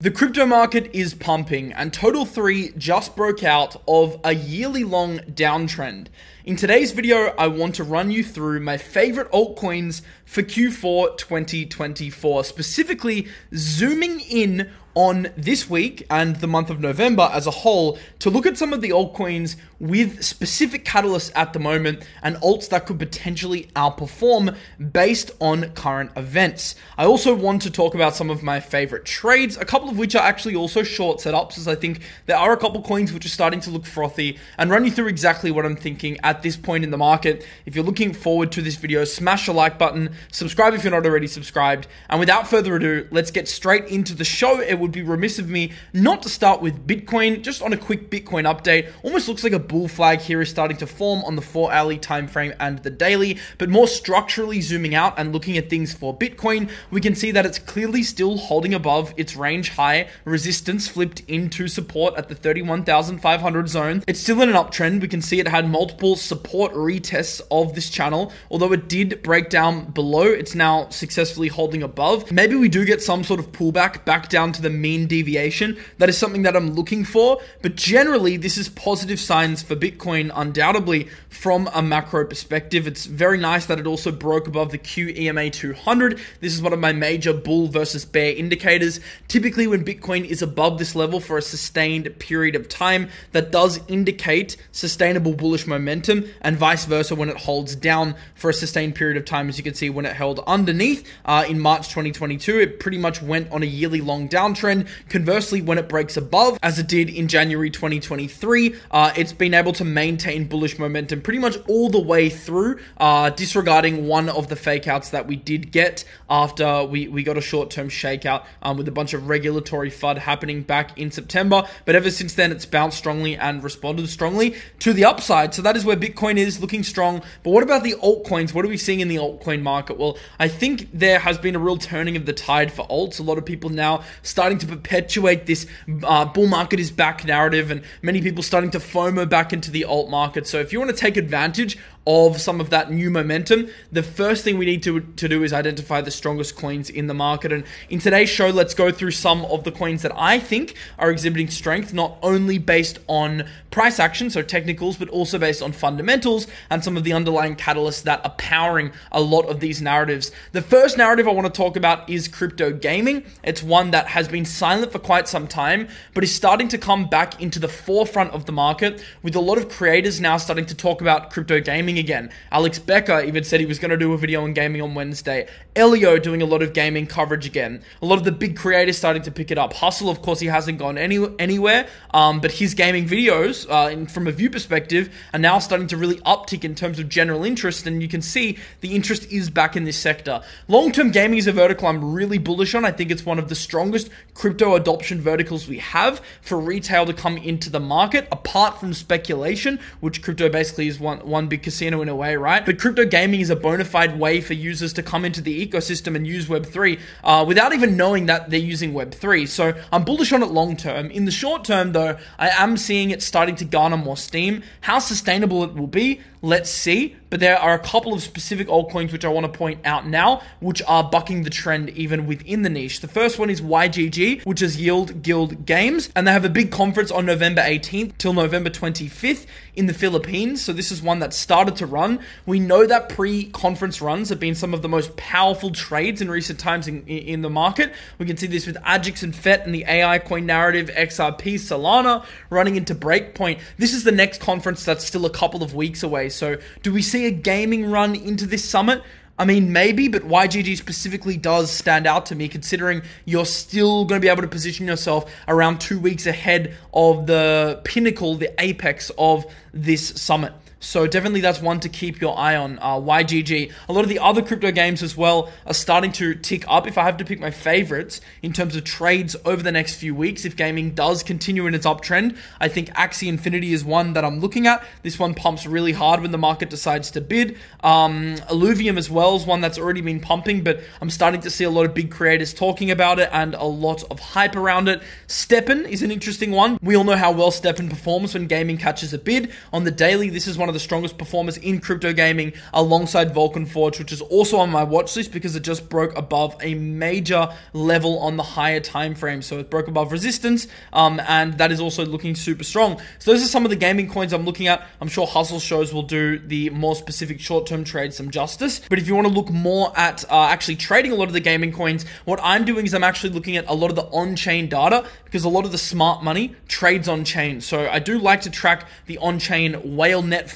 The crypto market is pumping, and Total 3 just broke out of a yearly long downtrend. In today's video, I want to run you through my favorite altcoins for Q4 2024, specifically zooming in on this week and the month of November as a whole to look at some of the altcoins with specific catalysts at the moment and alts that could potentially outperform based on current events. I also want to talk about some of my favorite trades, a couple of which are actually also short setups, as I think there are a couple coins which are starting to look frothy, and run you through exactly what I'm thinking at this point in the market. If you're looking forward to this video, smash the like button, subscribe if you're not already subscribed, and without further ado, let's get straight into the show. It would be remiss of me not to start with Bitcoin, just on a quick Bitcoin update. Almost looks like a bull flag here is starting to form on the 4 hourly time frame and the daily, but more structurally zooming out and looking at things for Bitcoin, we can see that it's clearly still holding above its range high, resistance flipped into support at the 31,500 zone. It's still in an uptrend. We can see it had multiple support retests of this channel, although it did break down below, it's now successfully holding above. Maybe we do get some sort of pullback back down to the mean deviation. That is something that I'm looking for, but generally, this is positive signs for Bitcoin, undoubtedly, from a macro perspective. It's very nice that it also broke above the QEMA 200. This is one of my major bull versus bear indicators. Typically, when Bitcoin is above this level for a sustained period of time, that does indicate sustainable bullish momentum, and vice versa when it holds down for a sustained period of time. As you can see, when it held underneath uh, in March 2022, it pretty much went on a yearly long downtrend. Conversely, when it breaks above, as it did in January 2023, uh, it's been able to maintain bullish momentum pretty much all the way through, uh, disregarding one of the fake outs that we did get after we, we got a short term shakeout um, with a bunch of regulatory FUD happening back in September. But ever since then, it's bounced strongly and responded strongly to the upside. So that is where Bitcoin is looking strong. But what about the altcoins? What are we seeing in the altcoin market? Well, I think there has been a real turning of the tide for alts. A lot of people now starting to perpetuate this uh, bull market is back narrative, and many people starting to FOMO back into the alt market. So if you want to take advantage of some of that new momentum, the first thing we need to, to do is identify the strongest coins in the market. And in today's show, let's go through some of the coins that I think are exhibiting strength, not only based on price action, so technicals, but also based on fundamentals and some of the underlying catalysts that are powering a lot of these narratives. The first narrative I want to talk about is crypto gaming. It's one that has been silent for quite some time, but is starting to come back into the forefront of the market with a lot of creators now starting to talk about crypto gaming again. Alex Becker even said he was going to do a video on gaming on Wednesday. Ellio doing a lot of gaming coverage again. A lot of the big creators starting to pick it up. Hustle, of course, he hasn't gone any anywhere, um, but his gaming videos, uh, in, from a view perspective, are now starting to really uptick in terms of general interest, and you can see the interest is back in this sector. Long term gaming is a vertical I'm really bullish on. I think it's one of the strongest crypto adoption verticals we have for retail to come into the market, apart from speculation, which crypto basically is one, one big casino in a way, right? But crypto gaming is a bona fide way for users to come into the ecosystem and use Web3 uh, without even knowing that they're using Web3. So I'm bullish on it long term. In the short term, though, I am seeing it starting to garner more steam. How sustainable it will be, let's see. But there are a couple of specific altcoins which I want to point out now, which are bucking the trend even within the niche. The first one is YGG, which is Yield Guild Games, and they have a big conference on November 18th till November 25th in the Philippines. So this is one that started to run. We know that pre-conference runs have been some of the most powerful trades in recent times in, in the market. We can see this with Agix and FET and the AI coin narrative, XRP, Solana running into Breakpoint. This is the next conference that's still a couple of weeks away. So do we see a gaming run into this summit? I mean, maybe, but YGG specifically does stand out to me considering you're still going to be able to position yourself around two weeks ahead of the pinnacle, the apex of this summit. So definitely that's one to keep your eye on. Uh, YGG. A lot of the other crypto games as well are starting to tick up. If I have to pick my favorites in terms of trades over the next few weeks, if gaming does continue in its uptrend, I think Axie Infinity is one that I'm looking at. This one pumps really hard when the market decides to bid. Um, Illuvium as well is one that's already been pumping, but I'm starting to see a lot of big creators talking about it and a lot of hype around it. STEPN is an interesting one. We all know how well STEPN performs when gaming catches a bid. On the daily, this is one one of the strongest performers in crypto gaming alongside Vulcan Forged, which is also on my watch list because it just broke above a major level on the higher time frame. So it broke above resistance, um, and that is also looking super strong. So those are some of the gaming coins I'm looking at. I'm sure Hustle Shows will do the more specific short-term trades some justice. But if you want to look more at uh, actually trading a lot of the gaming coins, what I'm doing is I'm actually looking at a lot of the on-chain data because a lot of the smart money trades on chain. So I do like to track the on-chain whale net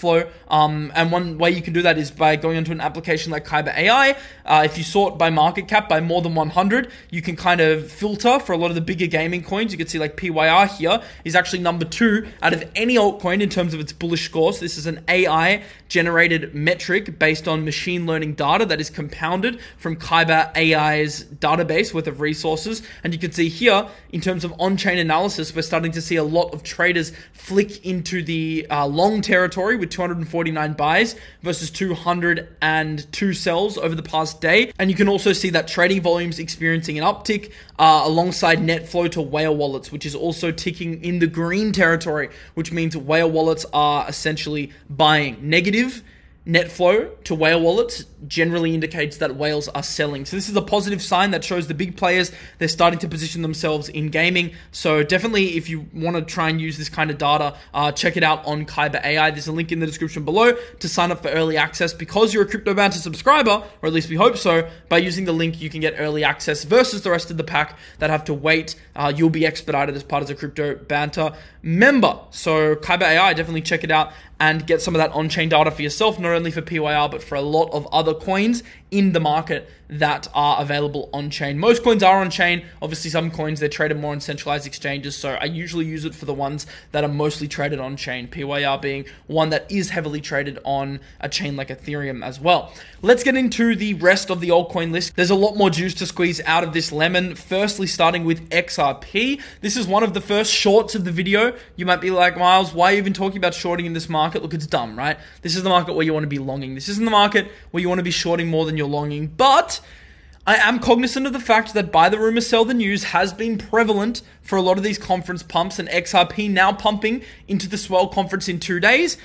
Um, and one way you can do that is by going into an application like Kyber AI. Uh, if you sort by market cap by more than 100, you can kind of filter for a lot of the bigger gaming coins. You can see like PYR here is actually number two out of any altcoin in terms of its bullish scores. This is an AI generated metric based on machine learning data that is compounded from Kyber AI's database worth of resources. And you can see here, in terms of on chain analysis, we're starting to see a lot of traders flick into the uh, long territory with 249 buys versus 202 sells over the past day. And you can also see that trading volumes experiencing an uptick uh, alongside net flow to whale wallets, which is also ticking in the green territory, which means whale wallets are essentially buying. Negative net flow to whale wallets generally indicates that whales are selling. So this is a positive sign that shows the big players they're starting to position themselves in gaming. So definitely, if you want to try and use this kind of data, uh, check it out on Kyber AI. There's a link in the description below to sign up for early access. Because you're a Crypto Banter subscriber, or at least we hope so, by using the link you can get early access versus the rest of the pack that have to wait. Uh, you'll be expedited as part of the Crypto Banter member. So Kyber AI, definitely check it out and get some of that on-chain data for yourself, not only for PYR but for a lot of other coins in the market that are available on chain. Most coins are on chain. Obviously, some coins they're traded more on centralized exchanges. So I usually use it for the ones that are mostly traded on chain. PYR being one that is heavily traded on a chain like Ethereum as well. Let's get into the rest of the altcoin list. There's a lot more juice to squeeze out of this lemon. Firstly, starting with XRP. This is one of the first shorts of the video. You might be like, Miles, why are you even talking about shorting in this market? Look, it's dumb, right? This is the market where you want to be longing. This isn't the market where you want to be shorting more than you're longing. But I am cognizant of the fact that buy the rumor, sell the news has been prevalent for a lot of these conference pumps, and XRP now pumping into the Swell conference in two days.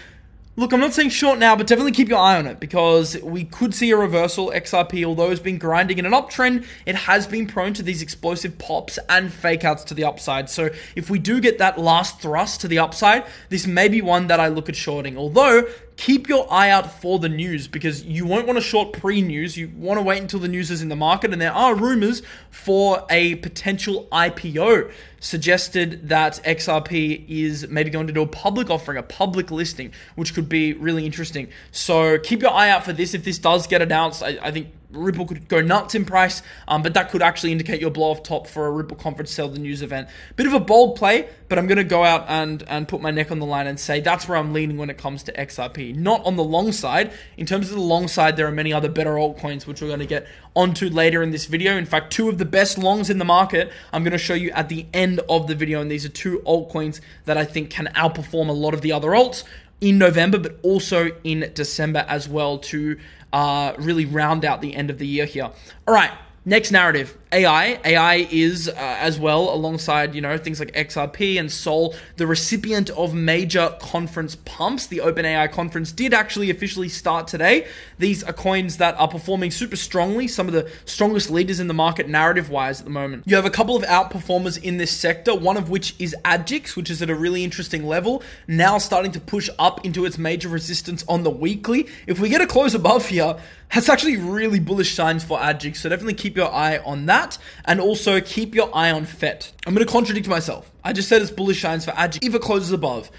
Look, I'm not saying short now, but definitely keep your eye on it because we could see a reversal. XRP, although it's been grinding in an uptrend, it has been prone to these explosive pops and fake outs to the upside. So if we do get that last thrust to the upside, this may be one that I look at shorting. Although keep your eye out for the news because you won't want to short pre news. You want to wait until the news is in the market. And there are rumors for a potential IPO suggested that XRP is maybe going to do a public offering, a public listing, which could be really interesting. So keep your eye out for this. If this does get announced, I, I think Ripple could go nuts in price, um, but that could actually indicate your blow off top for a Ripple conference sell the news event. Bit of a bold play, but I'm going to go out and, and put my neck on the line and say that's where I'm leaning when it comes to XRP. Not on the long side. In terms of the long side, there are many other better altcoins, which we're going to get onto later in this video. In fact, two of the best longs in the market, I'm going to show you at the end of the video, and these are two altcoins that I think can outperform a lot of the other alts in November, but also in December as well to uh, really round out the end of the year here. All right, next narrative AI. AI is uh, as well, alongside you know things like XRP and Sol, the recipient of major conference pumps. The OpenAI conference did actually officially start today. These are coins that are performing super strongly. Some of the strongest leaders in the market, narrative-wise, at the moment. You have a couple of outperformers in this sector. One of which is Agix, which is at a really interesting level, now starting to push up into its major resistance on the weekly. If we get a close above here, that's actually really bullish signs for Agix. So definitely keep your eye on that that, and also keep your eye on FET. I'm going to contradict myself. I just said it's bullish signs for Agi. If it closes above,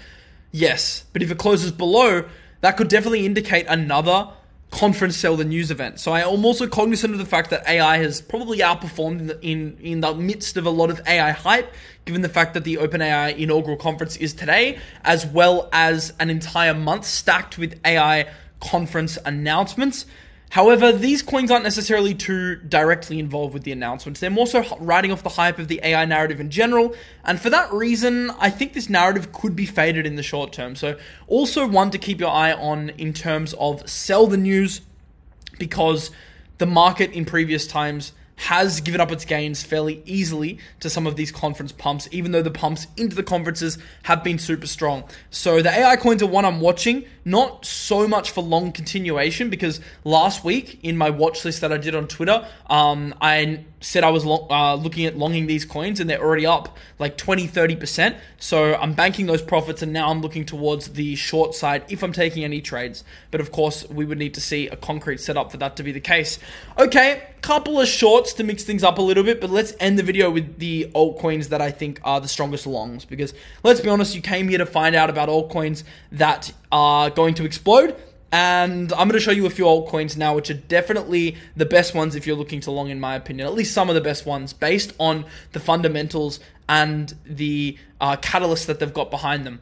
yes, but if it closes below, that could definitely indicate another conference sell the news event. So I am also cognizant of the fact that AI has probably outperformed in the, in, in the midst of a lot of AI hype, given the fact that the OpenAI inaugural conference is today, as well as an entire month stacked with AI conference announcements. However, these coins aren't necessarily too directly involved with the announcements. They're more so riding off the hype of the AI narrative in general, and for that reason, I think this narrative could be faded in the short term. So, also one to keep your eye on in terms of sell the news, because the market in previous times has given up its gains fairly easily to some of these conference pumps, even though the pumps into the conferences have been super strong. So the AI coins are one I'm watching, not so much for long continuation, because last week in my watch list that I did on Twitter, um, I said I was lo- uh, looking at longing these coins and they're already up like 20, 30%. So I'm banking those profits and now I'm looking towards the short side if I'm taking any trades. But of course, we would need to see a concrete setup for that to be the case. Okay, couple of shorts to mix things up a little bit, but let's end the video with the altcoins that I think are the strongest longs because let's be honest, you came here to find out about altcoins that are going to explode and I'm going to show you a few altcoins now, which are definitely the best ones if you're looking to long, in my opinion. At least some of the best ones based on the fundamentals and the uh, catalysts that they've got behind them.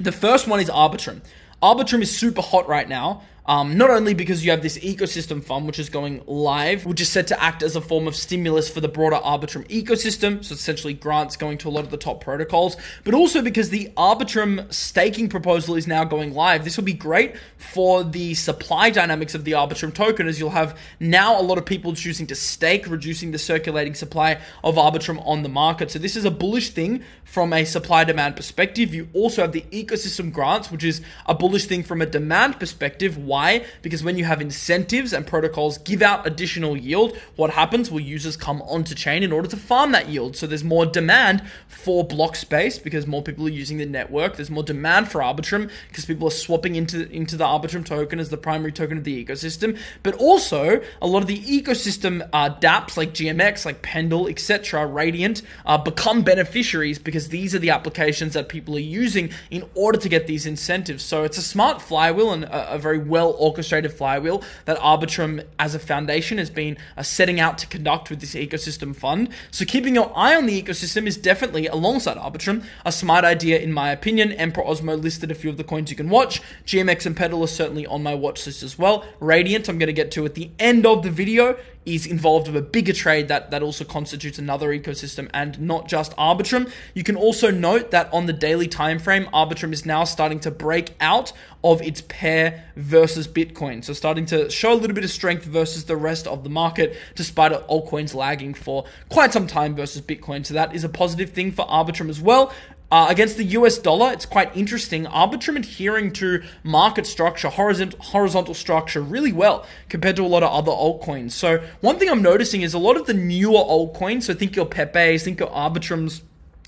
The first one is Arbitrum. Arbitrum is super hot right now. Um, not only because you have this ecosystem fund, which is going live, which is set to act as a form of stimulus for the broader Arbitrum ecosystem, so essentially grants going to a lot of the top protocols, but also because the Arbitrum staking proposal is now going live. This will be great for the supply dynamics of the Arbitrum token, as you'll have now a lot of people choosing to stake, reducing the circulating supply of Arbitrum on the market. So this is a bullish thing from a supply demand perspective. You also have the ecosystem grants, which is a bullish thing from a demand perspective why? Because when you have incentives and protocols give out additional yield, what happens? Well, users come onto chain in order to farm that yield. So there's more demand for block space because more people are using the network. There's more demand for Arbitrum because people are swapping into, into the Arbitrum token as the primary token of the ecosystem. But also, a lot of the ecosystem uh, dApps like GMX, like Pendle, etc., Radiant, uh, become beneficiaries because these are the applications that people are using in order to get these incentives. So it's a smart flywheel and a, a very well well orchestrated flywheel that Arbitrum as a foundation has been uh, setting out to conduct with this ecosystem fund. So keeping your eye on the ecosystem is definitely, alongside Arbitrum, a smart idea in my opinion. Emperor Osmo listed a few of the coins you can watch. GMX and Pendle are certainly on my watch list as well. Radiant, I'm going to get to at the end of the video is involved with a bigger trade that, that also constitutes another ecosystem and not just Arbitrum. You can also note that on the daily time frame, Arbitrum is now starting to break out of its pair versus Bitcoin. So starting to show a little bit of strength versus the rest of the market, despite altcoins lagging for quite some time versus Bitcoin. So that is a positive thing for Arbitrum as well. Uh, against the US dollar, it's quite interesting. Arbitrum adhering to market structure, horizontal, horizontal structure really well compared to a lot of other altcoins. So, one thing I'm noticing is a lot of the newer altcoins, so think your Pepe's, think your Arbitrums,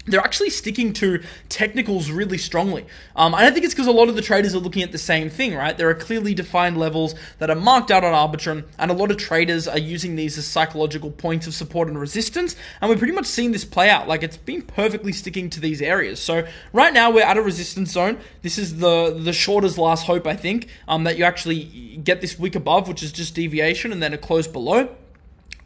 they're actually sticking to technicals really strongly. Um, I don't think it's because a lot of the traders are looking at the same thing, right? There are clearly defined levels that are marked out on Arbitrum, and a lot of traders are using these as psychological points of support and resistance. And we've pretty much seen this play out. Like it's been perfectly sticking to these areas. So right now we're at a resistance zone. This is the the shorter's last hope, I think, um, that you actually get this wick above, which is just deviation, and then a close below.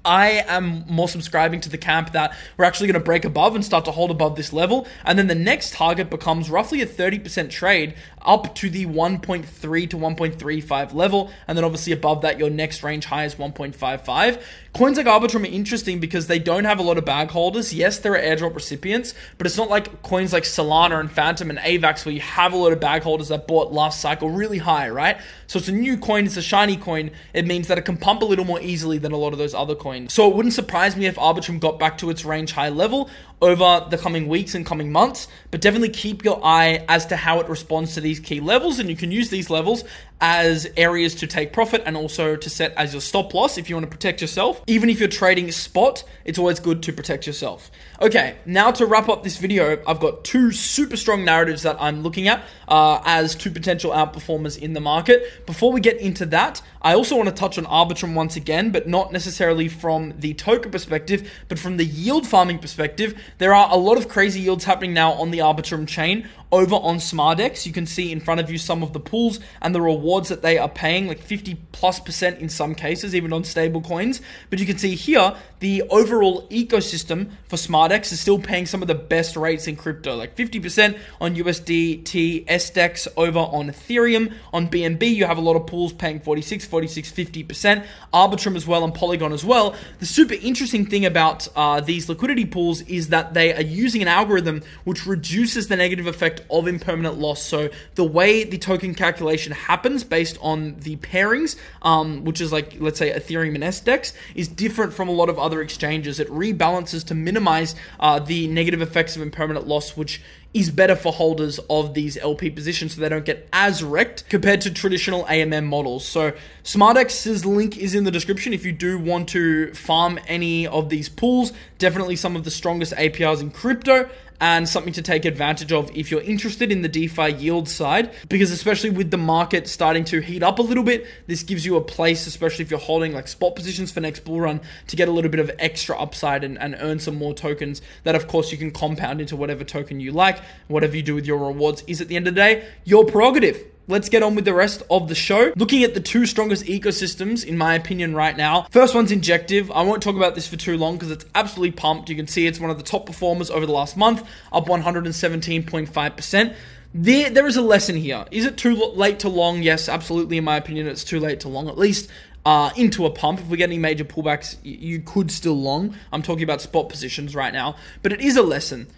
I am more subscribing to the camp that we're actually going to break above and start to hold above this level. And then the next target becomes roughly a 30% trade up to the 1.3 to 1.35 level. And then obviously above that, your next range high is 1.55. Coins like Arbitrum are interesting because they don't have a lot of bag holders. Yes, there are airdrop recipients, but it's not like coins like Solana and Fantom and AVAX where you have a lot of bag holders that bought last cycle really high, right? So it's a new coin, it's a shiny coin. It means that it can pump a little more easily than a lot of those other coins. So it wouldn't surprise me if Arbitrum got back to its range high level over the coming weeks and coming months, but definitely keep your eye as to how it responds to these key levels. And you can use these levels as areas to take profit and also to set as your stop loss if you want to protect yourself. Even if you're trading spot, it's always good to protect yourself. Okay, now to wrap up this video, I've got two super strong narratives that I'm looking at uh, as two potential outperformers in the market. Before we get into that, I also want to touch on Arbitrum once again, but not necessarily from the token perspective, but from the yield farming perspective. There are a lot of crazy yields happening now on the Arbitrum chain over on SmarDex. You can see in front of you some of the pools and the rewards that they are paying, like 50 plus percent in some cases, even on stable coins. But you can see here the overall ecosystem for SmarDex is still paying some of the best rates in crypto, like 50% on USDT, SDEX over on Ethereum. On BNB, you have a lot of pools paying 46, 46, 50%. Arbitrum as well and Polygon as well. The super interesting thing about uh, these liquidity pools is that they are using an algorithm which reduces the negative effect of impermanent loss. So the way the token calculation happens based on the pairings, um, which is like let's say Ethereum and SDEX, is different from a lot of other exchanges. It rebalances to minimize uh, the negative effects of impermanent loss, which is better for holders of these LP positions so they don't get as wrecked compared to traditional AMM models. So SmarDex's link is in the description if you do want to farm any of these pools. Definitely some of the strongest APRs in crypto and something to take advantage of if you're interested in the DeFi yield side. Because, especially with the market starting to heat up a little bit, this gives you a place, especially if you're holding like spot positions for next bull run, to get a little bit of extra upside and, and earn some more tokens that, of course, you can compound into whatever token you like. Whatever you do with your rewards is at the end of the day your prerogative let's get on with the rest of the show. Looking at the two strongest ecosystems, in my opinion, right now. First one's Injective. I won't talk about this for too long because it's absolutely pumped. You can see it's one of the top performers over the last month, up 117.5%. There, there is a lesson here. Is it too late to long? Yes, absolutely. In my opinion, it's too late to long. At least uh, into a pump. If we get any major pullbacks, you could still long. I'm talking about spot positions right now, but it is a lesson.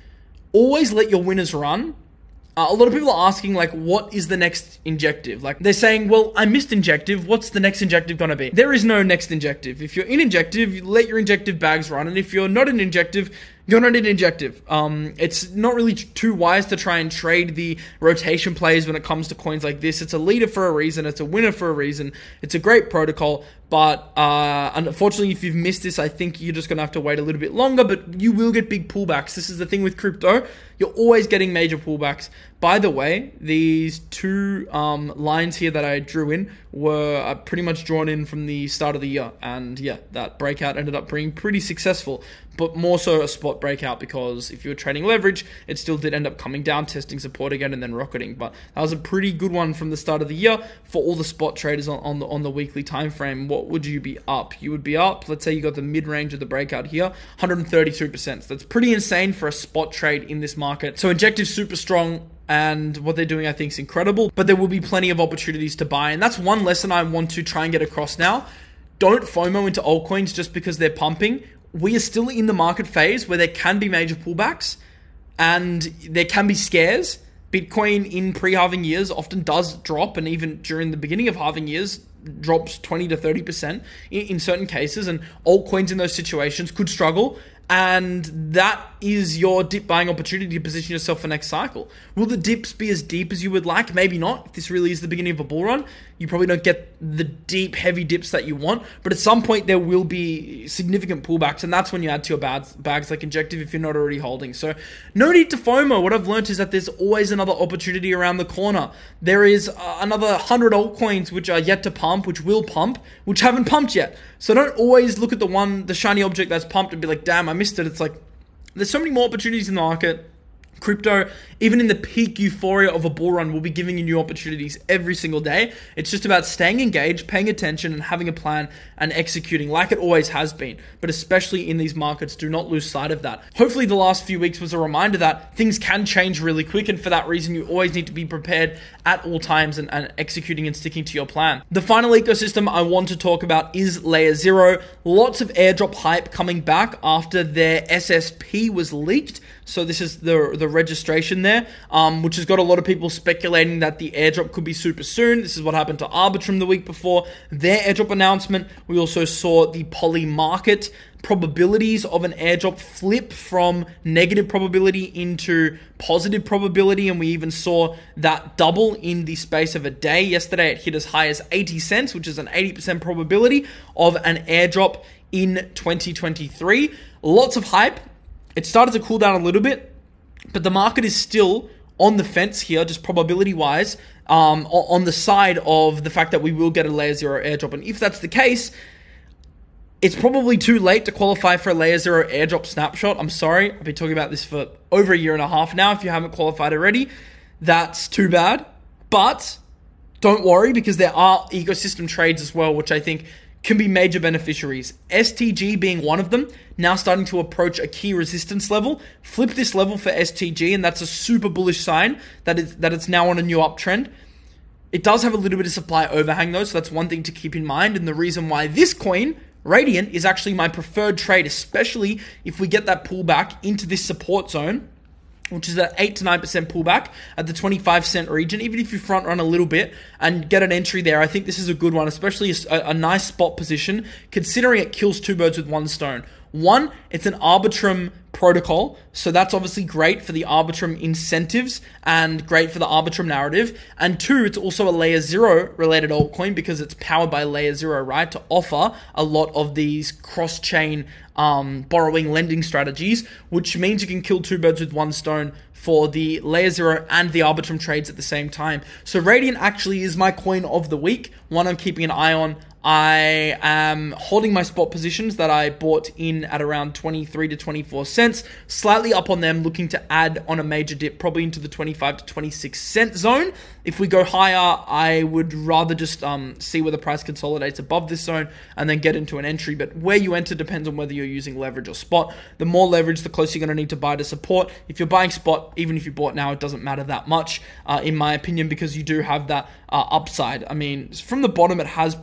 Always let your winners run uh, a lot of people are asking, like, what is the next injective? Like, they're saying, well, I missed injective. What's the next injective to be? There is no next injective. If you're in injective, let your injective bags run. And if you're not in injective, you're not an injective. Um, it's not really too wise to try and trade the rotation plays when it comes to coins like this. It's a leader for a reason. It's a winner for a reason. It's a great protocol. But uh, unfortunately, if you've missed this, I think you're just going to have to wait a little bit longer. But you will get big pullbacks. This is the thing with crypto. You're always getting major pullbacks. By the way, these two um, lines here that I drew in were uh, pretty much drawn in from the start of the year. And yeah, that breakout ended up being pretty successful but more so a spot breakout because if you were trading leverage, it still did end up coming down, testing support again, and then rocketing. But that was a pretty good one from the start of the year for all the spot traders on, on the on the weekly time frame. What would you be up? You would be up. Let's say you got the mid range of the breakout here, 132%. So that's pretty insane for a spot trade in this market. So Injective super strong and what they're doing I think is incredible, but there will be plenty of opportunities to buy. And that's one lesson I want to try and get across now. Don't FOMO into altcoins just because they're pumping we are still in the market phase where there can be major pullbacks and there can be scares. Bitcoin in pre halving years often does drop, and even during the beginning of halving years, drops 20 to 30% in, in certain cases. And altcoins in those situations could struggle and that is your dip buying opportunity to position yourself for next cycle. Will the dips be as deep as you would like? Maybe not. If this really is the beginning of a bull run, you probably don't get the deep, heavy dips that you want. But at some point, there will be significant pullbacks, and that's when you add to your bags, bags like Injective if you're not already holding. So, no need to FOMO. What I've learned is that there's always another opportunity around the corner. There is uh, another 100 altcoins which are yet to pump, which will pump, which haven't pumped yet. So, don't always look at the one, the shiny object that's pumped and be like, damn, I missed it. It's like, there's so many more opportunities in the market Crypto, even in the peak euphoria of a bull run, will be giving you new opportunities every single day. It's just about staying engaged, paying attention, and having a plan and executing like it always has been. But especially in these markets, do not lose sight of that. Hopefully, the last few weeks was a reminder that things can change really quick, and for that reason, you always need to be prepared at all times and, and executing and sticking to your plan. The final ecosystem I want to talk about is Layer Zero. Lots of airdrop hype coming back after their SSP was leaked. So this is the the registration there, um, which has got a lot of people speculating that the airdrop could be super soon. This is what happened to Arbitrum the week before their airdrop announcement. We also saw the Polymarket probabilities of an airdrop flip from negative probability into positive probability, and we even saw that double in the space of a day. Yesterday, it hit as high as 80 cents, which is an 80% probability of an airdrop in 2023. Lots of hype it started to cool down a little bit, but the market is still on the fence here, just probability wise, um, on the side of the fact that we will get a layer zero airdrop. And if that's the case, it's probably too late to qualify for a layer zero airdrop snapshot. I'm sorry, I've been talking about this for over a year and a half now. If you haven't qualified already, that's too bad. But don't worry because there are ecosystem trades as well, which I think can be major beneficiaries. STG being one of them, now starting to approach a key resistance level. Flip this level for STG, and that's a super bullish sign that it's, that it's now on a new uptrend. It does have a little bit of supply overhang though, so that's one thing to keep in mind. And the reason why this coin Radiant is actually my preferred trade, especially if we get that pullback into this support zone which is an 8 to 9% pullback at the 25 cent region. Even if you front run a little bit and get an entry there, I think this is a good one, especially a, a nice spot position, considering it kills two birds with one stone. One, it's an Arbitrum protocol, so that's obviously great for the Arbitrum incentives and great for the Arbitrum narrative. And two, it's also a layer zero related altcoin because it's powered by layer zero, right? To offer a lot of these cross chain um, borrowing lending strategies, which means you can kill two birds with one stone for the layer zero and the Arbitrum trades at the same time. So Radiant actually is my coin of the week, one I'm keeping an eye on I am holding my spot positions that I bought in at around 23 to 24 cents, slightly up on them, looking to add on a major dip, probably into the 25 to 26 cent zone. If we go higher, I would rather just um, see where the price consolidates above this zone and then get into an entry. But where you enter depends on whether you're using leverage or spot. The more leverage, the closer you're going to need to buy to support. If you're buying spot, even if you bought now, it doesn't matter that much, uh, in my opinion, because you do have that uh, upside. I mean, from the bottom, it has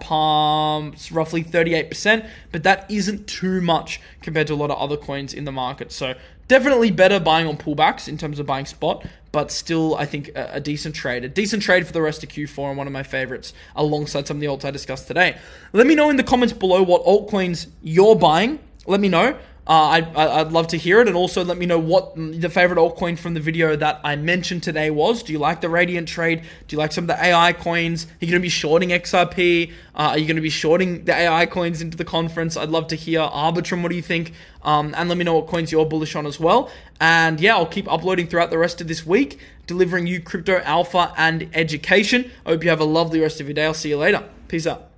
pumped roughly 38%, but that isn't too much compared to a lot of other coins in the market. So definitely better buying on pullbacks in terms of buying spot, but still, I think a, a, decent trade. A decent trade for the rest of Q4 and one of my favorites alongside some of the alts I discussed today. Let me know in the comments below what altcoins you're buying. Let me know. Uh, I'd, I'd love to hear it. And also let me know what the favorite altcoin from the video that I mentioned today was. Do you like the Radiant trade? Do you like some of the AI coins? Are you going to be shorting XRP? Uh, are you going to be shorting the AI coins into the conference? I'd love to hear. Arbitrum, what do you think? Um, and let me know what coins you're bullish on as well. And yeah, I'll keep uploading throughout the rest of this week, delivering you crypto alpha and education. I hope you have a lovely rest of your day. I'll see you later. Peace out.